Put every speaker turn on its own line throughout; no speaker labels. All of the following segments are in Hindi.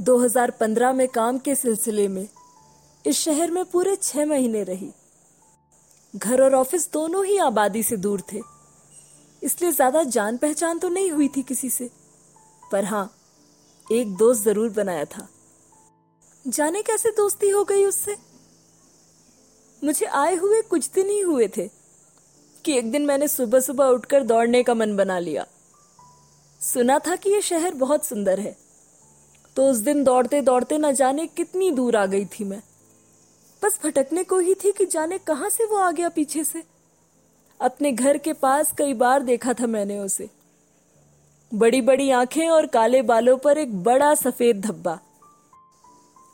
2015 में काम के सिलसिले में इस शहर में पूरे छह महीने रही। घर और ऑफ़िस दोनों ही आबादी से दूर थे। इसलिए ज़्यादा जान पहचान तो नहीं हुई थी किसी से। पर हाँ एक दोस्त ज़रूर बनाया था। जाने कैसे दोस्ती हो गई उससे? मुझे आए हुए कुछ दिन ही हुए थे कि एक दिन मैंने सुबह सुबह उठकर दौड़ने का मन बना लिया। सुना था कि यह शहर बहुत सुंदर है। तो उस दिन दौड़ते दौड़ते न जाने कितनी दूर आ गई थी मैं। बस भटकने को ही थी कि जाने कहाँ से वो आ गया पीछे से। अपने घर के पास कई बार देखा था मैंने उसे। बड़ी बड़ी आँखें और काले बालों पर एक बड़ा सफ़ेद धब्बा।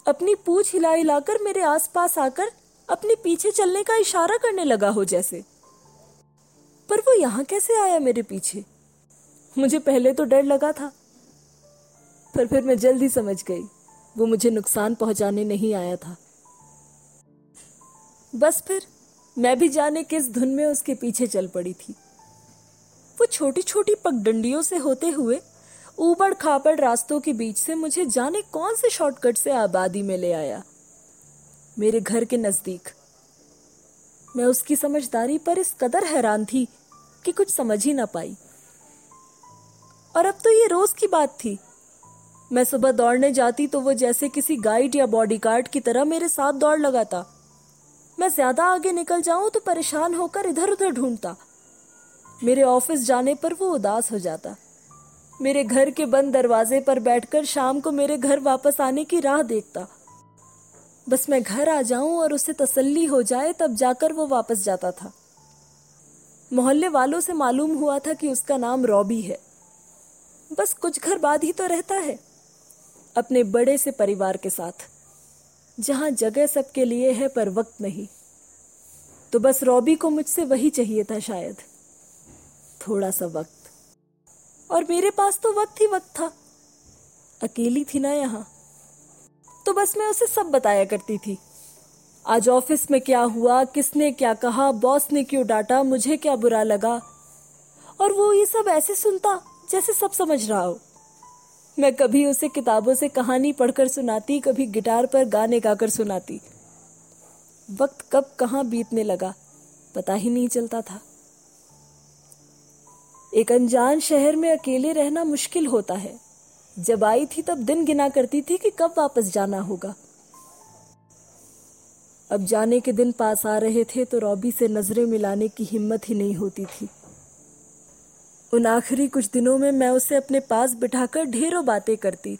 अपनी पूछ हिला हिलाकर मेरे आसपास आकर अपने पीछे चलने का इशारा करने लगा हो जैसे। पर वो यहाँ कैसे आया मेरे पीछे? मुझे पहले तो डर लगा था। पर फिर मैं जल्दी समझ गई। वो मुझे नुकसान पहुँचाने नहीं आया था। बस फिर मैं भी जाने किस धुन में उसके पीछे चल पड़ी थी। वो छोटी छोटी पगडंडियों से होते हुए ऊबड़ खाबड़ रास्तों के बीच से मुझे जाने कौन से शॉर्टकट से आबादी में ले आया। मेरे घर के नज़दीक। मैं उसकी समझदारी पर इस कदर हैरान थी कि कुछ समझ ही ना पाई। और अब तो ये रोज की बात थी। मैं सुबह दौड़ने जाती तो वो जैसे किसी गाइड या बॉडीगार्ड की तरह मेरे साथ दौड़ लगाता। मैं ज़्यादा आगे निकल जाऊँ तो परेशान होकर इधर उधर ढूंढता। मेरे ऑफ़िस जाने पर वो उदास हो जाता। मेरे घर के बंद दरवाजे पर बैठकर शाम को मेरे घर वापस आने की राह देखता। बस मैं घर आ जाऊँ और उसे तसल्ली हो जाए तब जाकर वो वापस जाता था। मोहल्ले वालों से मालूम हुआ था कि उसका नाम रॉबी है। बस कुछ घर बाद ही तो रहता है। अपने बड़े से परिवार के साथ। जहाँ जगह सबके लिए है, पर वक्त नहीं। तो बस रॉबी को मुझसे वही चाहिए था शायद। थोड़ा सा वक्त। और मेरे पास तो वक्त ही वक्त था। अकेली थी ना यहाँ। तो बस मैं उसे सब बताया करती थी। आज ऑफ़िस में क्या हुआ, किसने क्या कहा, बॉस ने क्यों डांटा, मुझे क्या बुरा लगा? और वो ये सब ऐसे सुनता जैसे सब समझ रहा हो। मैं कभी उसे किताबों से कहानी पढ़कर सुनाती, कभी गिटार पर गाने गाकर सुनाती। वक्त कब कहाँ बीतने लगा, पता ही नहीं चलता था। एक अनजान शहर में अकेले रहना मुश्किल होता है। जब आई थी तब दिन गिना करती थी कि कब वापस जाना होगा। अब जाने के दिन पास आ रहे थे तो रॉबी से नज़रें मिलाने की हिम्मत ही नहीं होती थी। उन आखिरी कुछ दिनों में मैं उसे अपने पास बिठाकर ढेरों बातें करती।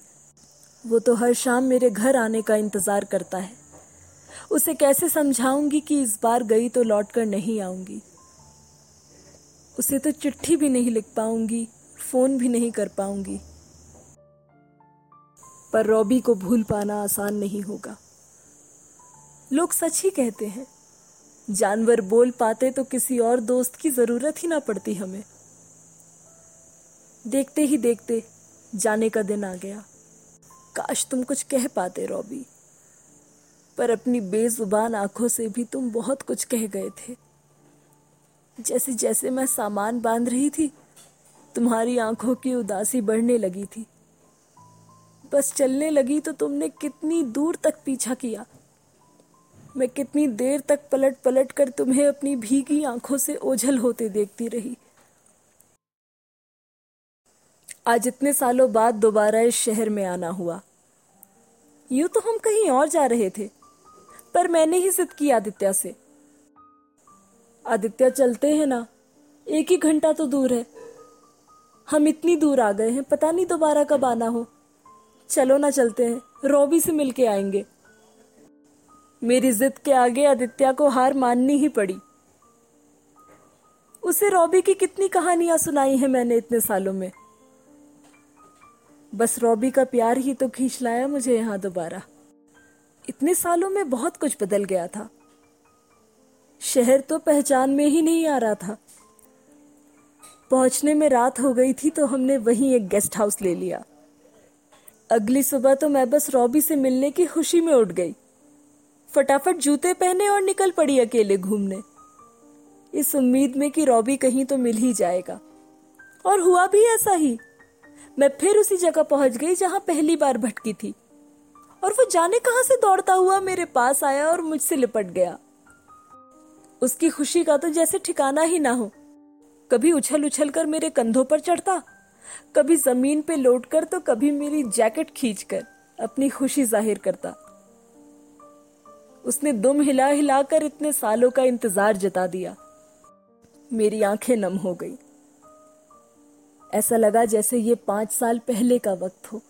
वो तो हर शाम मेरे घर आने का इंतज़ार करता है। उसे कैसे समझाऊँगी कि इस बार गई तो लौट कर नहीं आऊँगी? उसे तो चिट्ठी भी नहीं लिख पाऊँगी, फ़ोन भी नहीं कर पाऊँगी। पर रॉबी को भूल पाना आसान नहीं होगा। लोग सच ही कहते हैं, जानवर बोल पाते तो किसी और दोस्त की ज़रूरत ही ना पड़ती हमें। देखते ही देखते जाने का दिन आ गया। काश तुम कुछ कह पाते, रॉबी। पर अपनी बेजुबान आँखों से भी तुम बहुत कुछ कह गए थे। जैसे जैसे मैं सामान बाँध रही थी, तुम्हारी आँखों की उदासी बढ़ने लगी थी। बस चलने लगी तो तुमने कितनी दूर तक पीछा किया। मैं कितनी देर तक पलट पलट कर तुम्हें अपनी भीगी आँखों से ओझल होते देखती रही। आज इतने सालों बाद दोबारा इस शहर में आना हुआ। यूँ तो हम कहीं और जा रहे थे, पर मैंने ही जिद की आदित्य से। आदित्य चलते हैं ना, एक ही घंटा तो दूर है। हम इतनी दूर आ गए हैं, पता नहीं दोबारा कब आना हो। चलो ना चलते हैं, रॉबी से मिलके आएँगे। मेरी जिद के आगे आदित्य को हार माननी ही पड़ी। उसे रॉबी की कितनी कहानियाँ सुनाई हैं मैंने इतने सालों में। बस रॉबी का प्यार ही तो खींच लाया मुझे यहाँ दोबारा। इतने सालों में बहुत कुछ बदल गया था। शहर तो पहचान में ही नहीं आ रहा था। पहुँचने में रात हो गई थी तो हमने वहीं एक गेस्ट हाउस ले लिया। अगली सुबह तो मैं बस रॉबी से मिलने की खुशी में उठ गई। फटाफट जूते पहने और निकल पड़ी अकेले घूमने। इस उम्मीद में कि रॉबी कहीं तो मिल ही जाएगा। और हुआ भी ऐसा ही। मैं फिर उसी जगह पहुँच गई जहाँ पहली बार भटकी थी। और वो जाने कहाँ से दौड़ता हुआ मेरे पास आया और मुझसे लिपट गया। उसकी खुशी का तो जैसे ठिकाना ही ना हो। कभी उछल उछल कर मेरे कंधों पर चढ़ता, कभी ज़मीन पे लौट कर तो कभी मेरी जैकेट खींचकर अपनी खुशी ज़ाहिर करता। उसने दुम हिला हिलाकर इतने सालों का इंतज़ार जता दिया। मेरी आँखें नम हो गई। ऐसा लगा जैसे ये पाँच साल पहले का वक्त हो।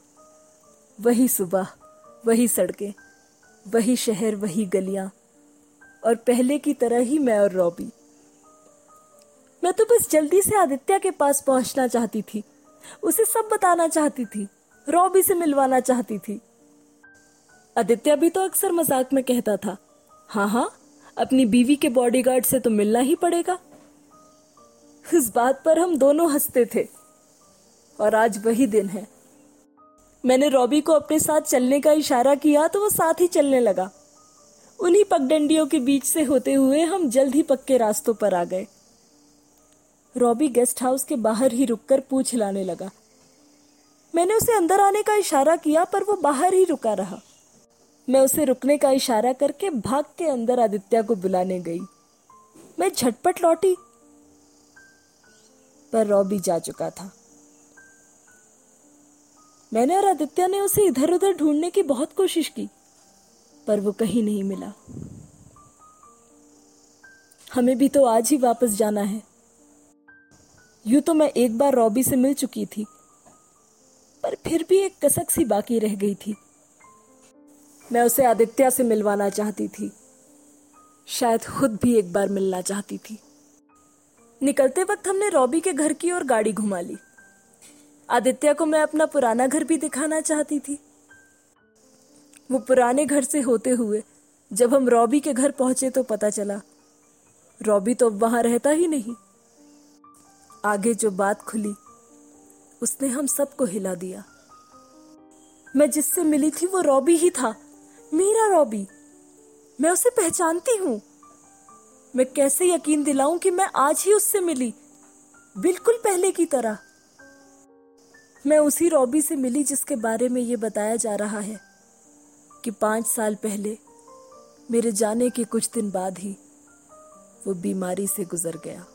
वही सुबह, वही सड़कें, वही शहर, वही गलियाँ, और पहले की तरह ही मैं और रॉबी। मैं तो बस जल्दी से आदित्य के पास पहुँचना चाहती थी, उसे सब बताना चाहती थी, रॉबी से मिलवाना चाहती थी। आदित्य भी तो अक्सर मज़ाक में कहता था हाँ हाँ अपनी बीवी के बॉडीगार्ड से तो मिलना ही पड़ेगा। इस बात पर हम दोनों हँसते थे। और आज वही दिन है। मैंने रॉबी को अपने साथ चलने का इशारा किया तो वो साथ ही चलने लगा। उन्हीं पगडंडियों के बीच से होते हुए हम जल्द ही पक्के रास्तों पर आ गए। रॉबी गेस्ट हाउस के बाहर ही रुककर पूछ हिलाने लगा। मैंने उसे अंदर आने का इशारा किया, पर वो बाहर ही रुका रहा। मैं उसे रुकने का इशारा करके भाग के अंदर आदित्य को बुलाने गई। मैं झटपट लौटी, पर रॉबी जा चुका था। मैंने और आदित्य ने उसे इधर उधर ढूँढने की बहुत कोशिश की, पर वो कहीं नहीं मिला। हमें भी तो आज ही वापस जाना है। यूँ तो मैं एक बार रॉबी से मिल चुकी थी, पर फिर भी एक कसक सी बाकी रह गई थी। मैं उसे आदित्य से मिलवाना चाहती थी, शायद खुद भी एक बार मिलना चाहती थी। निकलते वक्त हमने रॉबी के घर की ओर गाड़ी घुमा ली। आदित्य को मैं अपना पुराना घर भी दिखाना चाहती थी। वो पुराने घर से होते हुए, जब हम रॉबी के घर पहुँचे तो पता चला, रॉबी तो वहाँ रहता ही नहीं। आगे जो बात खुली, उसने हम सबको हिला दिया। मैं जिससे मिली थी वो रॉबी ही था, मेरा रॉबी। मैं उसे पहचानती हूँ। मैं कैसे यकीन दिलाऊं कि मैं आज ही उससे मिली, बिल्कुल पहले की तरह। मैं उसी रॉबी से मिली जिसके बारे में ये बताया जा रहा है कि पाँच साल पहले मेरे जाने के कुछ दिन बाद ही वो बीमारी से गुजर गया।